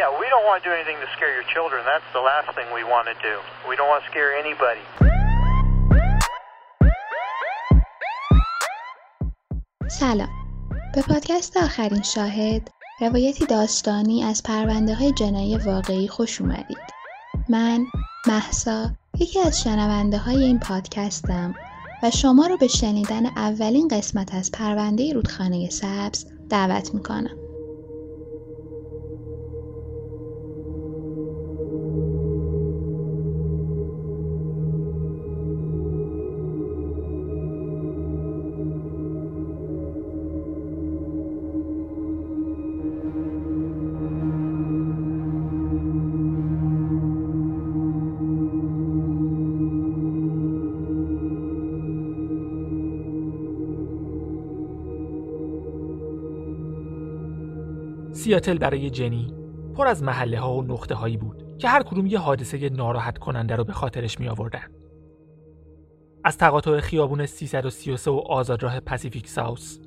Yeah, we don't want to do anything to scare your children. That's the last thing we want to do. We don't want to scare anybody. سلام به پادکست آخرین شاهد روایتی داستانی از پرونده های جنایی واقعی خوش اومدید من محسا یکی از شنونده های این پادکستم و شما رو به شنیدن اولین قسمت از پرونده رودخانه سبز دعوت می‌کنم سیاتل برای جنی پر از محله ها و نقطه هایی بود که هر کدوم یه حادثه ناراحت کننده رو به خاطرش می آوردن. از تقاطع خیابون 333 و آزادراه پاسیفیک ساوس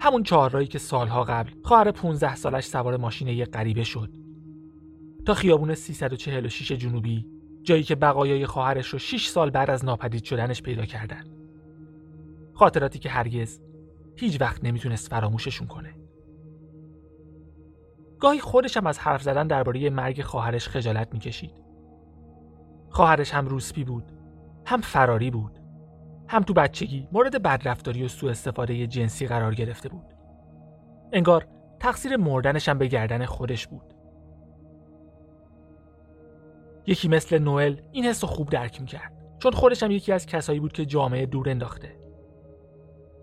همون چهارراهی که سالها قبل خواهر 15 سالش سوار ماشین یه غریبه شد تا خیابون 346 جنوبی جایی که بقایای خواهرش رو 6 سال بعد از ناپدید شدنش پیدا کردن خاطراتی که هرگز هیچ وقت نمی‌تونست فراموششون کنه گاهی خودش هم از حرف زدن درباره مرگ خواهرش خجالت می‌کشید. خواهرش هم روسپی بود، هم فراری بود، هم تو بچگی مورد بدرفتاری و سوء استفاده جنسی قرار گرفته بود. انگار تقصیر مردنش هم به گردن خودش بود. یکی مثل نوئل این حس خوب درک می‌کرد چون خودش هم یکی از کسایی بود که جامعه دور انداخته.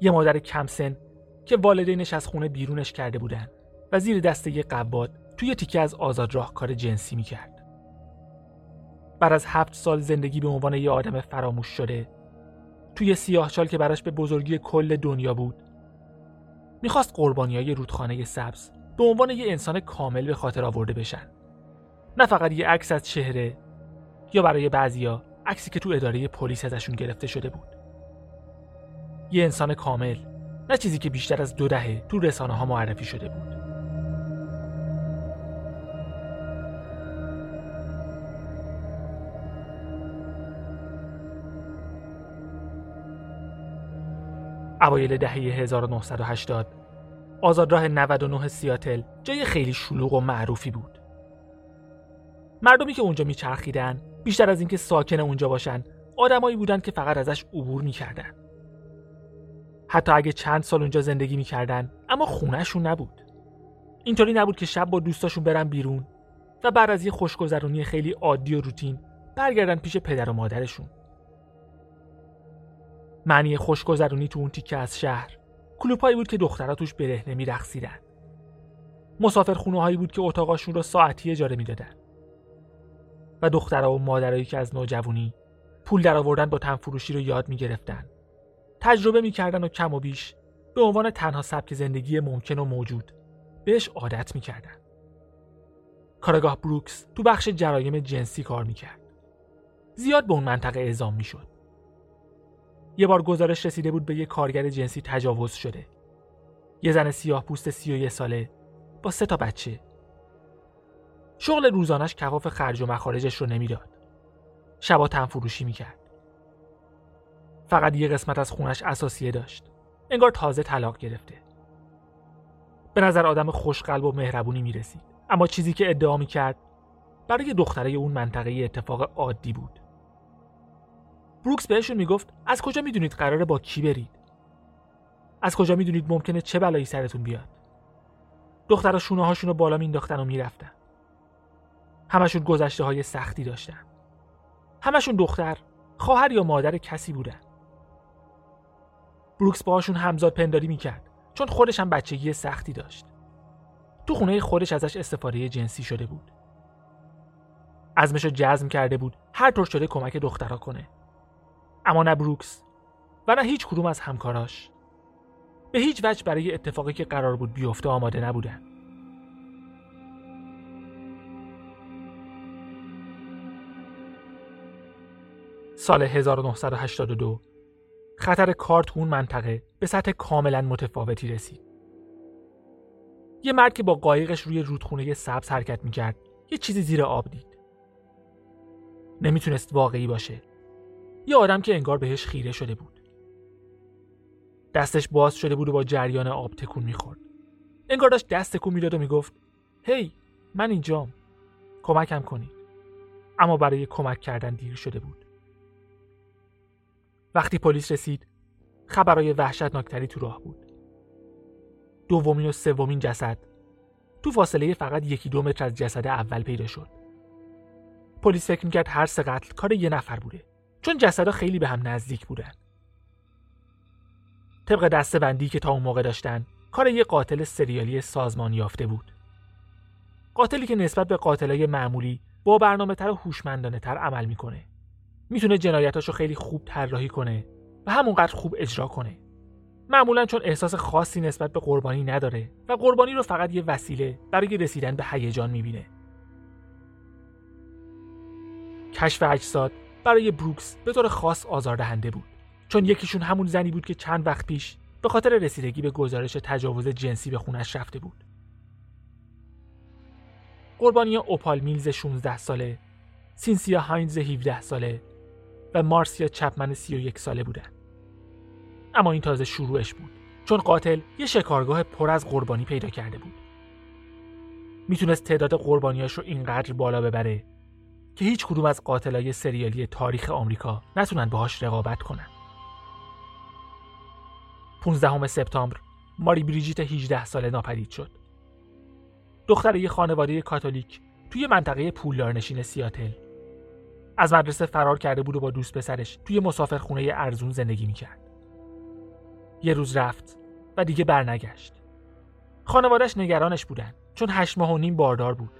یه مادر کمسن که والدینش از خونه بیرونش کرده بودن و زیر دسته یه قباد توی تیکه از آزادراه کار جنسی می‌کرد. بعد از هفت سال زندگی به عنوان یه آدم فراموش شده توی سیاهچال که براش به بزرگی کل دنیا بود می‌خواست قربانی های رودخانه سبز به عنوان یه انسان کامل به خاطر آورده بشن. نه فقط یه عکس از چهره یا برای بعضیا عکسی که تو اداره پلیس ازشون گرفته شده بود. یه انسان کامل نه چیزی که بیشتر از دو دهه تو رسانه ها معرفی شده بود. اوایل دهه 1980 آزادراه 99 سیاتل جای خیلی شلوغ و معروفی بود. مردمی که اونجا میچرخیدن بیشتر از اینکه ساکن اونجا باشن آدمایی بودن که فقط ازش عبور می‌کردن. حتی اگه چند سال اونجا زندگی می‌کردن اما خونهشون نبود. اینطوری نبود که شب با دوستاشون برن بیرون و بعد از یه خوشگذرونی خیلی عادی و روتین برگردن پیش پدر و مادرشون. معنی خوشگذرونی تو اون تیکه از شهر. کلوپایی بود که دخترها توش برهنه میرقصیدن مسافر خونه هایی بود که اتاقاشون رو ساعتی اجاره می‌دادن. و دخترها و مادرایی که از نوجوانی پول درآوردن با تنفروشی رو یاد می‌گرفتن. تجربه می‌کردن و کم و بیش به عنوان تنها سبک زندگی ممکن و موجود بهش عادت می‌کردن. کارگاه بروکس تو بخش جرایم جنسی کار می‌کرد. زیاد به اون منطقه اعزام می‌شد. یه بار گزارش رسیده بود به یه کارگر جنسی تجاوز شده. یه زن سیاه پوست سی و یه ساله با سه تا بچه. شغل روزانش کفاف خرج و مخارجش رو نمی‌داد. شبا تن فروشی می‌کرد. فقط یه قسمت از خونش اساسیه داشت. انگار تازه طلاق گرفته. به نظر آدم خوشقلب و مهربونی می‌رسید. اما چیزی که ادعا می‌کرد برای دختره اون منطقه اتفاق عادی بود. بروکس بهشون می‌گفت از کجا می‌دونید قراره با کی برید؟ از کجا می‌دونید ممکنه چه بلایی سرتون بیاد؟ دخترها شونه هاشون رو بالا مینداختن و می‌رفتن. همشون گذشته های سختی داشتن. همشون دختر خواهر یا مادر کسی بودن. بروکس باهاشون همزاد پنداری می‌کرد چون خودش هم بچگی سختی داشت. تو خونه خودش ازش استفاده جنسی شده بود. ازمش رو جزم کرده بود هر طور شده کمک دخترها کنه. اما نه بروکس و نه هیچ کدوم از همکاراش. به هیچ وجه برای اتفاقی که قرار بود بیفته آماده نبودن. سال 1982 خطر کار تو اون منطقه به سطح کاملا متفاوتی رسید. یه مرد که با قایقش روی رودخونه سبز حرکت می‌کرد یه چیزی زیر آب دید. نمی‌تونست واقعی باشه. یه آدم که انگار بهش خیره شده بود. دستش باز شده بود و با جریان آب تکون می‌خورد. انگار داشت دست تکون می‌داد و می‌گفت هی من اینجام. کمکم کنید. اما برای کمک کردن دیر شده بود. وقتی پلیس رسید خبرهای وحشتناکتری تو راه بود. دومین و سومین جسد. تو فاصله فقط یکی دو متر از جسد اول پیدا شد. پلیس فکر می‌کرد هر سه قتل کار یه نفر بوده. چون جسدها خیلی به هم نزدیک بودن. طبق دسته بندی که تا اون موقع داشتن کار یه قاتل سریالی سازمان یافته بود. قاتلی که نسبت به قاتلای معمولی با برنامه تر و هوشمندانه تر عمل می‌کنه. می‌تونه جنایتاشو خیلی خوب طراحی کنه و همونقدر خوب اجرا کنه. معمولا چون احساس خاصی نسبت به قربانی نداره و قربانی رو فقط یه وسیله برای رسیدن به هیجان می‌بینه. کشف اجساد برای بروکس به طور خاص آزاردهنده بود چون یکیشون همون زنی بود که چند وقت پیش به خاطر رسیدگی به گزارش تجاوز جنسی به خونش رفته بود. قربانی اوپال میلز 16 ساله سینسیا هاینز 17 ساله و مارسیا چپمن 31 ساله بودن. اما این تازه شروعش بود چون قاتل یه شکارگاه پر از قربانی پیدا کرده بود. می‌تونست تعداد قربانیاش رو اینقدر بالا ببره که هیچ کدوم از قاتلای سریالی تاریخ آمریکا نتونن باهاش رقابت کنن. 15 سپتامبر ماری بریجیت 18 ساله ناپدید شد. دختر یه خانواده کاتولیک توی منطقه پولدارنشین سیاتل. از مدرسه فرار کرده بود و با دوست پسرش توی مسافرخونه ارزون زندگی می‌کرد. یه روز رفت و دیگه برنگشت. خانوادش نگرانش بودن چون هشت ماه و نیم باردار بود.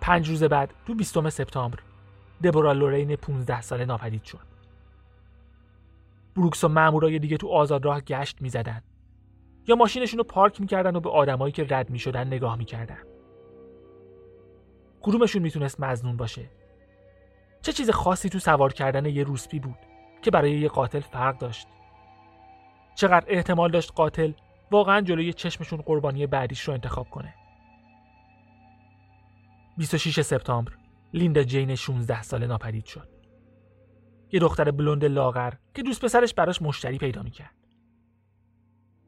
پنج روز بعد تو بیستم سپتامبر دبورا لورین 15 ساله ناپدید شد. بروکس و مامورای دیگه تو آزادراه گشت می‌زدن. یا ماشینشون رو پارک می‌کردن و به آدمایی که رد می‌شدن نگاه می‌کردن. کدومشون می‌تونست مزنون باشه. چه چیز خاصی تو سوار کردن یه روسپی بود که برای یه قاتل فرق داشت؟ چقدر احتمال داشت قاتل واقعا جلوی چشمشون قربانی بعدیش رو انتخاب کنه؟ 26 سپتامبر لیندا جین 16 ساله ناپدید شد. یه دختر بلوند لاغر که دوست پسرش براش مشتری پیدا می‌کرد.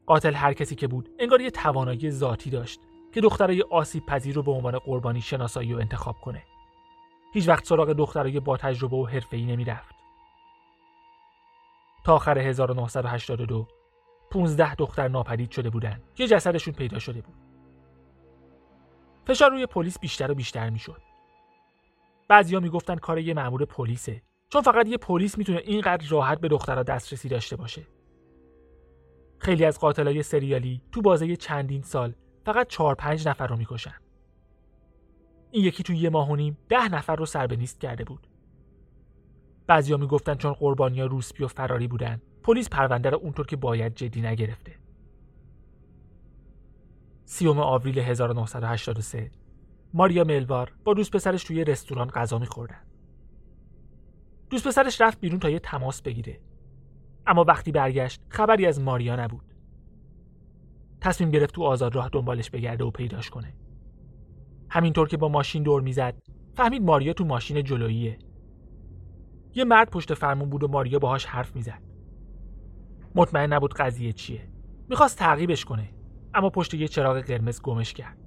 قاتل هر کسی که بود انگار یه توانایی ذاتی داشت که دخترای آسیب پذیر رو به عنوان قربانی شناسایی و انتخاب کنه. هیچ وقت سراغ دخترای با تجربه و حرفه‌ای نمی‌رفت. تا آخر 1982 15 دختر ناپدید شده بودن که جسدشون پیدا شده بود. فشار روی پلیس بیشتر و بیشتر می‌شد. بعضیا می‌گفتن کار یه مأمور پلیسه چون فقط یه پلیس می‌تونه اینقدر راحت به دخترها دسترسی داشته باشه. خیلی از قاتلای سریالی تو بازه چندین سال فقط چهار پنج نفر رو می‌کشن. این یکی تو یه ماه و نیم ده نفر رو سر به نیست کرده بود. بعضیا می‌گفتن چون قربانیا روسپی و فراری بودن پلیس پرونده رو اونطور که باید جدی نگرفته. سیوم آوریل 1983 ماریا ملوار با دوست پسرش توی رستوران غذا میخوردن دوست پسرش رفت بیرون تا یه تماس بگیره. اما وقتی برگشت خبری از ماریا نبود. تصمیم گرفت تو آزاد راه دنبالش بگرده و پیداش کنه. همینطور که با ماشین دور می‌زد فهمید ماریا تو ماشین جلوییه. یه مرد پشت فرمون بود و ماریا باهاش حرف می‌زد. مطمئن نبود قضیه چیه. می‌خواست تعقیبش کنه. اما پشت یه چراغ قرمز گمش کرد.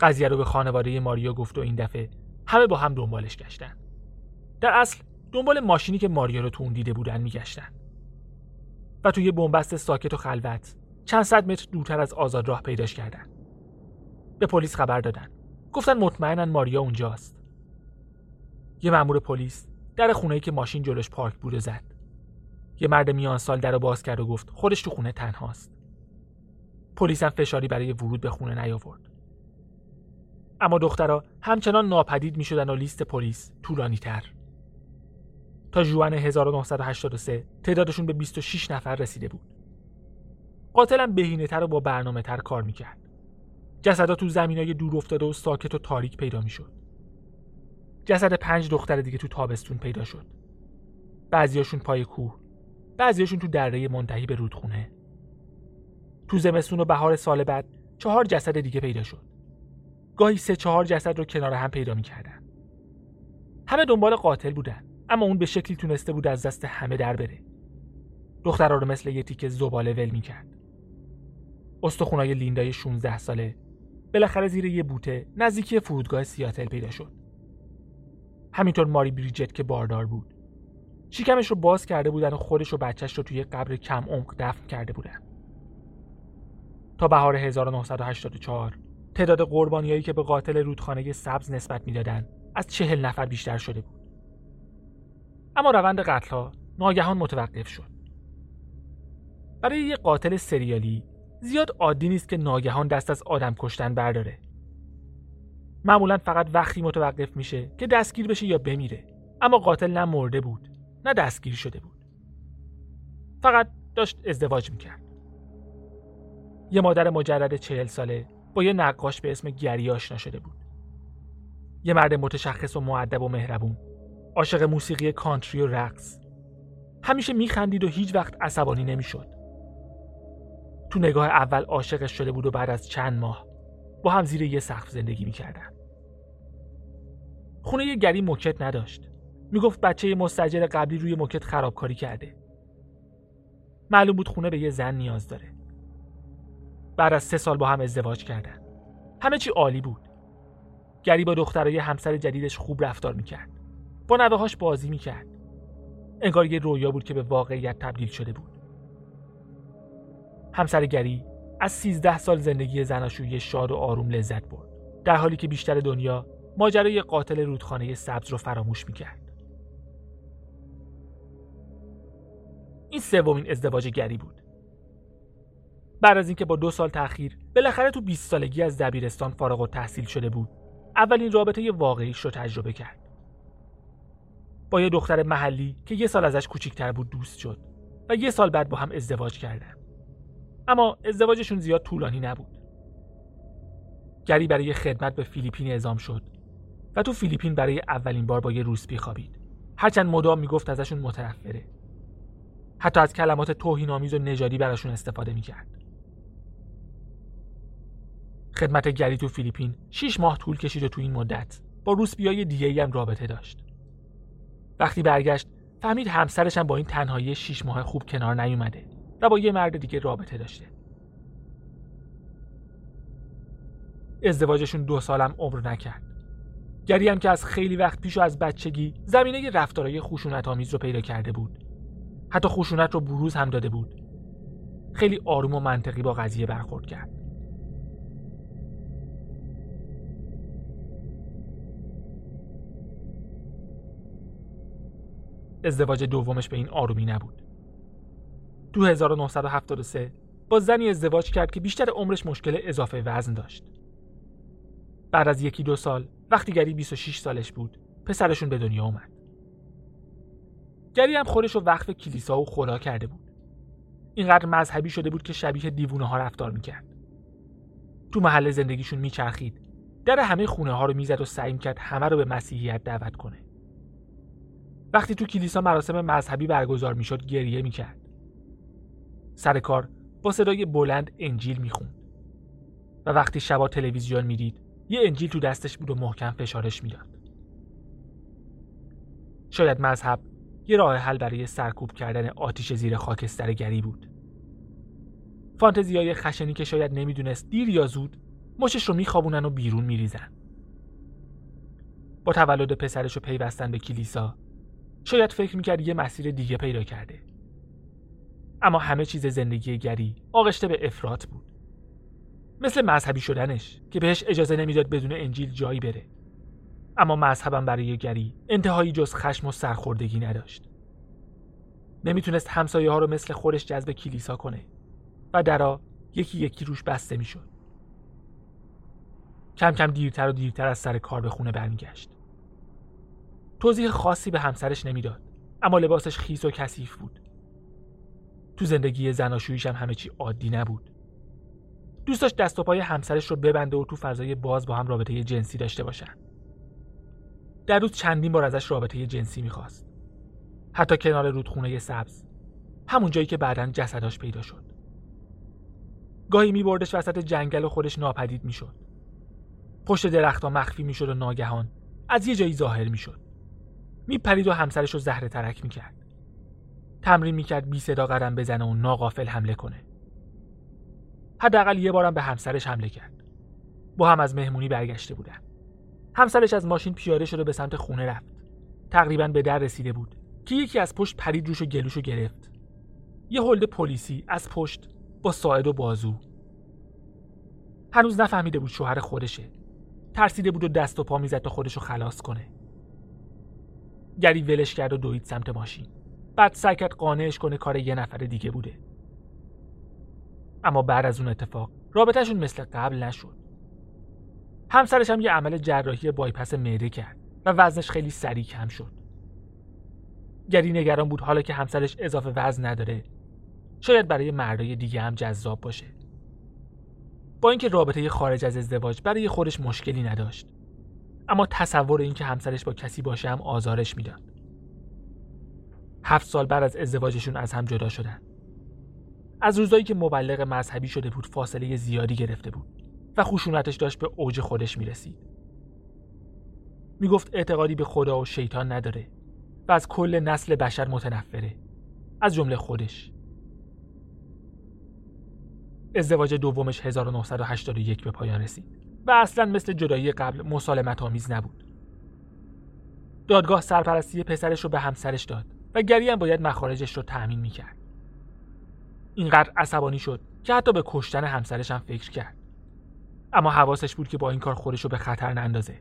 قضیه رو به خانواده ماریا گفت و این دفعه همه با هم دنبالش گشتن. در اصل دنبال ماشینی که ماریا رو تو اون دیده بودن میگشتن. و توی بنبست ساکت و خلوت چند صد متر دورتر از آزاد راه پیداش کردن. به پلیس خبر دادن. گفتن مطمئنن ماریا اونجاست. یه مأمور پلیس در خونه‌ای که ماشین جلوش پارک بود زد. یه مرد میان سال در رو باز کرد و گفت خودش تو خونه تنهاست. پلیس هم فشاری برای ورود به خونه نیاورد. اما دخترها همچنان ناپدید می شدن و لیست پلیس طولانی تر تا جوان 1983 تعدادشون به 26 نفر رسیده بود. قاتلم بهینه تر و با برنامه تر کار می‌کرد. جسدها تو زمین های دور افتاده و ساکت و تاریک پیدا می‌شد. جسد پنج دختر دیگه تو تابستون پیدا شد. بعضیاشون پای کوه بعضیاشون تو دره منتهی به رودخونه. تو زمستون و بهار سال بعد چهار جسد دیگه پیدا شد. گاهی سه چهار جسد رو کنار هم پیدا می‌کردن. همه دنبال قاتل بودن اما اون به شکلی تونسته بود از دست همه در بره. دخترها رو مثل یه تیکه زباله ول می‌کرد. استخونای لیندای 16 ساله بالاخره زیر یه بوته نزدیکی فرودگاه سیاتل پیدا شد. همینطور ماری بریجت که باردار بود. شکمش رو باز کرده بودن و خودش و بچهش رو توی قبر کم عمق دفن کرده بودن. تا بهار 1984 تعداد قربانیایی که به قاتل رودخانه سبز نسبت می‌دادند از چهل نفر بیشتر شده بود. اما روند قتلها ناگهان متوقف شد. برای یه قاتل سریالی زیاد عادی نیست که ناگهان دست از آدم کشتن برداره. معمولا فقط وقتی متوقف میشه که دستگیر بشه یا بمیره. اما قاتل نه مرده بود نه دستگیر شده بود. فقط داشت ازدواج می‌کرد. یه مادر مجرد چهل ساله با یه نقاش به اسم گری آشنا شده بود. یه مرد متشخص و معدب و مهربون. عاشق موسیقی کانتری و رقص. همیشه میخندید و هیچ وقت عصبانی نمی‌شد. تو نگاه اول عاشقش شده بود و بعد از چند ماه با هم زیر یه سقف زندگی می‌کردن. خونه یه گری موکت نداشت. می‌گفت بچه مستجر قبلی روی موکت خرابکاری کرده. معلوم بود خونه به یه زن نیاز داره. بعد از سه سال با هم ازدواج کردن. همه چی عالی بود. گری با دخترای همسر جدیدش خوب رفتار می‌کرد. با نوههاش بازی می‌کرد. انگار یه رویا بود که به واقعیت تبدیل شده بود. همسر گری از 13 سال زندگی زناشویی شاد و آروم لذت برد. در حالی که بیشتر دنیا ماجرای قاتل رودخانه سبز رو فراموش می‌کرد. این سومین ازدواج گری بود. بعد از اینکه با دو سال تأخیر بالاخره تو 20 سالگی از دبیرستان فارغ و تحصیل شده بود. اولین رابطه واقعیش رو تجربه کرد. با یه دختر محلی که یه سال ازش کوچیکتر بود دوست شد و یه سال بعد با هم ازدواج کردن. اما ازدواجشون زیاد طولانی نبود. گری برای خدمت به فیلیپین اعزام شد و تو فیلیپین برای اولین بار با یه روسپی خوابید. هرچند مدام می‌گفت ازشون متنفره. حتی از کلمات توهینآمیز و نژادی براشون استفاده می‌کرد. خدمت گری تو فیلیپین 6 ماه طول کشید و تو این مدت. با روسپیای دیگه هم رابطه داشت. وقتی برگشت فهمید همسرش هم با این تنهایی 6 ماه خوب کنار نیومده و با یه مرد دیگه رابطه داشته. ازدواجشون دو سالم عمر نکرد. گری هم که از خیلی وقت پیش و از بچگی زمینه رفتارهای خشونت آمیز رو پیدا کرده بود. حتی خشونت رو بروز هم داده بود. خیلی آروم و منطقی با قضیه برخورد کرد. ازدواج دومش به این آرومی نبود. تو 1973 با زنی ازدواج کرد که بیشتر عمرش مشکل اضافه وزن داشت. بعد از یکی دو سال وقتی گری 26 سالش بود پسرشون به دنیا اومد. گری هم خودش رو وقف کلیسا و خدا کرده بود. اینقدر مذهبی شده بود که شبیه دیوونه ها رفتار می‌کرد. تو محل زندگیشون میچرخید. در همه خونه ها رو می‌زد و سعی کرد همه رو به مسیحیت دعوت کنه. وقتی تو کلیسا مراسم مذهبی برگزار می‌شد گریه می‌کرد. سر کار با صدای بلند انجیل می‌خوند. و وقتی شبا تلویزیون می‌دید یه انجیل تو دستش بود و محکم فشارش می‌داد. شاید مذهب یه راه حل برای سرکوب کردن آتیش زیر خاکستر گری بود. فانتزیای خشنی که شاید نمی‌دونست دیر یا زود مشش رو میخوابونن و بیرون میریزن. با تولد پسرش و پیوستن به کلیسا شاید فکر می‌کرد یه مسیر دیگه پیدا کرده. اما همه چیز زندگی گری آغشته به افراط بود. مثل مذهبی شدنش که بهش اجازه نمی‌داد بدون انجیل جایی بره. اما مذهبم برای گری انتهایی جز خشم و سرخوردگی نداشت. نمی‌تونست همسایه ها رو مثل خودش جذب کلیسا کنه و درا یکی یکی روش بسته می‌شد. کم کم دیرتر و دیرتر از سر کار به خونه برمیگشت. توضیح خاصی به همسرش نمی‌داد. اما لباسش خیس و کثیف بود. تو زندگی زناشوییش هم همه چی عادی نبود. دوست داشت دست و پای همسرش رو ببنده و تو فضای باز با هم رابطه جنسی داشته باشن. در روز چندین بار ازش رابطه جنسی می‌خواست. حتی کنار رودخونه سبز. همون جایی که بعدا جسداش پیدا شد. گاهی میبردش وسط جنگل و خودش ناپدید می‌شد. پشت درختها مخفی می‌شد و ناگهان از یه جایی ظاهر می‌شد. میپرید و همسرش رو زهره ترک می‌کرد. تمرین می‌کرد بی صدا قدم بزنه و ناقافل حمله کنه. حداقل یه بارم به همسرش حمله کرد. با هم از مهمونی برگشته بودن. همسرش از ماشین پیاده شده به سمت خونه رفت. تقریبا به در رسیده بود که یکی از پشت پرید روش و گلوشو گرفت. یه هلد پلیسی از پشت با ساعد و بازو. هنوز نفهمیده بود شوهر خودشه. ترسیده بود و دست و پا می‌زد تا خودشو خلاص کنه. گری ولش کرد و دوید سمت ماشین. بعد سعی قانعش کنه کار یه نفر دیگه بوده. اما بعد از اون اتفاق رابطهشون مثل قبل نشد. همسرش هم یه عمل جراحی بایپس معده کرد و وزنش خیلی سریع کم شد. گری نگران بود حالا که همسرش اضافه وزن نداره. شاید برای مردای دیگه هم جذاب باشه. با اینکه رابطه خارج از ازدواج برای خودش مشکلی نداشت. اما تصور اینکه همسرش با کسی باشه هم آزارش می‌داد. هفت سال بعد از ازدواجشون از هم جدا شدن. از روزایی که مبلغ مذهبی شده بود فاصله زیادی گرفته بود و خشونتش داشت به اوج خودش می‌رسید. می‌گفت اعتقادی به خدا و شیطان نداره و از کل نسل بشر متنفره از جمله خودش. ازدواج دومش 1981 به پایان رسید. و اصلا مثل جدایی قبل مسالمت آمیز نبود. دادگاه سرپرستی پسرش رو به همسرش داد و گری هم باید مخارجش رو تأمین می‌کرد. اینقدر عصبانی شد که حتی به کشتن همسرش هم فکر کرد. اما حواسش بود که با این کار خودش رو به خطر نندازه.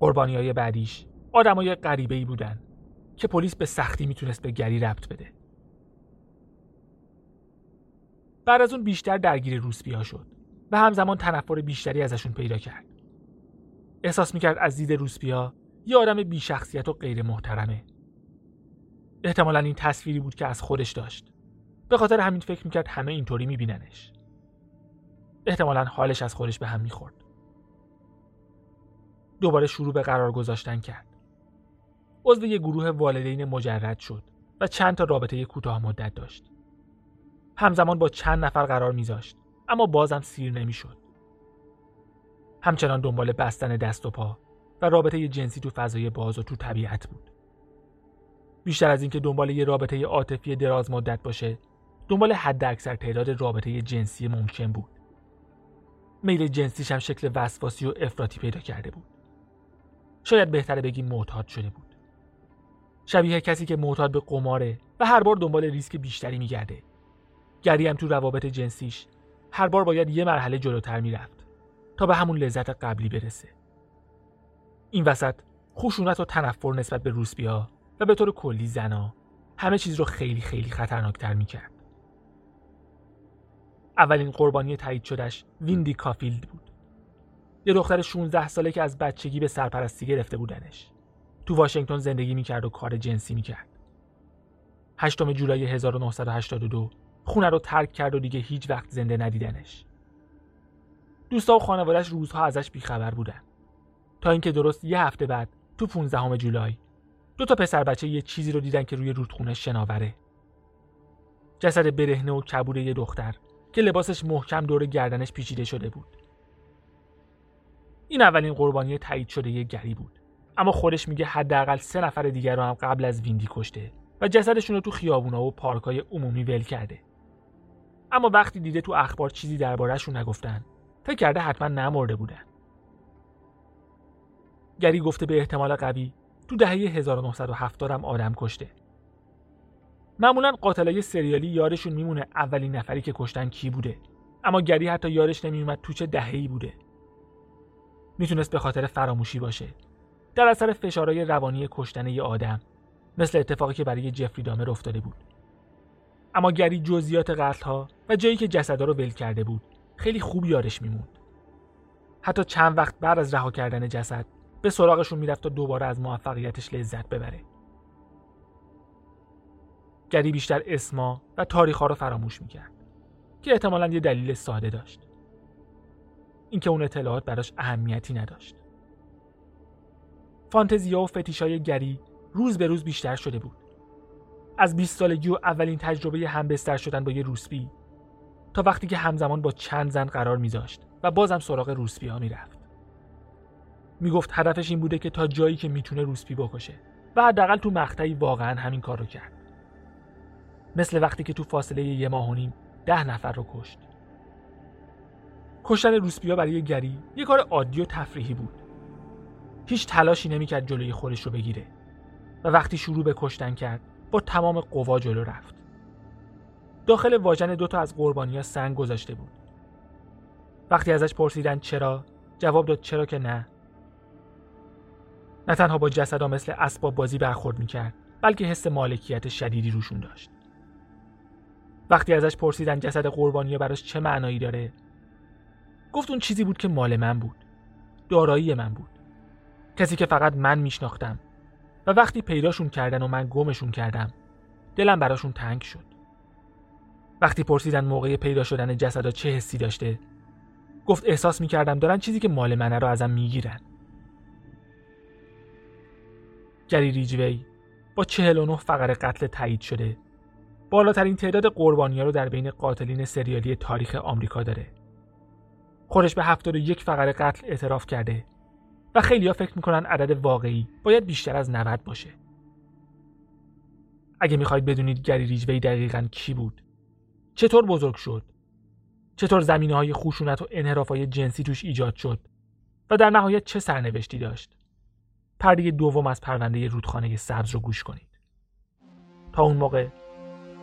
قربانی های بعدیش آدمای غریبه ای بودن که پلیس به سختی می‌تونست به گری ربط بده. بعد از اون بیشتر درگیر روسپیا شد. و همزمان تنفر بیشتری ازشون پیدا کرد. احساس می‌کرد از دید روسپیا یه آدم بیشخصیت و غیر محترمه. احتمالا این تصویری بود که از خودش داشت. به خاطر همین فکر می‌کرد همه اینطوری میبیننش. احتمالا حالش از خودش به هم می‌خورد. دوباره شروع به قرار گذاشتن کرد. عضو یک گروه والدین مجرد شد و چند تا رابطه کوتاه مدت داشت. همزمان با چند نفر قرار میذاشت. اما بازم سیر نمی‌شد. همچنان دنبال بستن دست و پا و رابطه جنسی تو فضای باز و تو طبیعت بود. بیشتر از اینکه دنبال یه رابطه عاطفی دراز مدت باشه دنبال حد اکثر تعداد رابطه جنسی ممکن بود. میل جنسیش هم شکل وسواسی و افراطی پیدا کرده بود. شاید بهتره بگیم معتاد شده بود. شبیه کسی که معتاد به قماره و هر بار دنبال ریسک بیشتری میگرده. گری هم تو روابط جنسیش هر بار باید یه مرحله جلوتر می‌رفت تا به همون لذت قبلی برسه. این وسط خشونت و تنفر نسبت به روسپیا و به طور کلی زنا همه چیز رو خیلی خیلی خطرناکتر می‌کرد. اولین قربانی تایید شدش وندی کافیلد بود. یه دختر 16 ساله که از بچگی به سرپرستی گرفته بودنش. تو واشنگتن زندگی می‌کرد و کار جنسی می‌کرد. 8 جولای 1982 خونه رو ترک کرد و دیگه هیچ وقت زنده ندیدنش. دوستا و خانوادهش روزها ازش بیخبر بودن. تا اینکه درست یه هفته بعد تو 15 جولای دو تا پسر بچه یه چیزی رو دیدن که روی رودخونه شناوره. جسد برهنه و کبوره یه دختر که لباسش محکم دور گردنش پیچیده شده بود. این اولین قربانی تایید شده یه گری بود. اما خودش میگه حداقل سه نفر دیگر رو هم قبل از ویندی کشته و جسدشون رو تو خیابونا و پارکای عمومی ول کرده. اما وقتی دیده تو اخبار چیزی دربارهشون نگفتن فکر کرده حتما نمرده بودن. گری گفته به احتمال قوی تو دهه 1970 هم آدم کشته. معمولا قاتلای سریالی یارشون میمونه اولین نفری که کشتن کی بوده. اما گری حتی یارش نمیومد تو چه دهه‌ای بوده. می‌تونست به خاطر فراموشی باشه. در اثر فشارهای روانی کشتن یه آدم مثل اتفاقی که برای جفری دامر افتاده بود. اما گری جزئیات قتلها و جایی که جسدها رو ول کرده بود خیلی خوب یارش میموند. حتی چند وقت بعد از رها کردن جسد به سراغشون می‌رفت تا دوباره از موفقیتش لذت ببره. گری بیشتر اسما و تاریخ ها رو فراموش می‌کرد که احتمالا یه دلیل ساده داشت. اینکه اون اطلاعات براش اهمیتی نداشت. فانتزیا و فتیشای گری روز به روز بیشتر شده بود. از 20 سالگی و اولین تجربه هم بستر شدن با یه روسبی تا وقتی که همزمان با چند زن قرار میذاشت و بازم سراغ روسپی ها می‌رفت. می‌گفت هدفش این بوده که تا جایی که می‌تونه روسپی بکشه و حداقل تو مقطعی واقعا همین کار رو کرد. مثل وقتی که تو فاصله یه ماه و نیم ده نفر رو کشت. کشتن روسپیا برای گری یه کار عادی و تفریحی بود. هیچ تلاشی نمی‌کرد جلوی خودش رو بگیره. و وقتی شروع به کشتن کرد با تمام قوا جلو رفت. داخل واژن دوتا از قربانیا سنگ گذاشته بود. وقتی ازش پرسیدن چرا جواب داد چرا که نه. نه تنها با جسدها مثل اسباب بازی برخورد می‌کرد بلکه حس مالکیت شدیدی روشون داشت. وقتی ازش پرسیدن جسد قربانی براش چه معنایی داره گفت اون چیزی بود که مال من بود. دارایی من بود. کسی که فقط من میشناختم. و وقتی پیداشون کردن و من گمشون کردم دلم براشون تنگ شد وقتی پرسیدن موقع پیدا شدن جسدا چه حسی داشته گفت احساس می‌کردم دارن چیزی که مال منه رو ازم می‌گیرن گری ریجوی با 49 فقر قتل تایید شده بالاترین تعداد قربانی‌ها رو در بین قاتلین سریالی تاریخ آمریکا داره. خودش به 71 فقر قتل اعتراف کرده و خیلی‌ها فکر می‌کنن عدد واقعی باید بیشتر از 90 باشه. اگه می‌خواید بدونید گری ریجوی دقیقا کی بود، چطور بزرگ شد، چطور زمینه های خشونت و انحراف های جنسی توش ایجاد شد؟ و در نهایت چه سرنوشتی داشت، پرده دوم از پرونده رودخانه سبز رو گوش کنید. تا اون موقع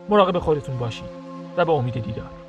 مراقب خودتون باشید و به امید دیدار.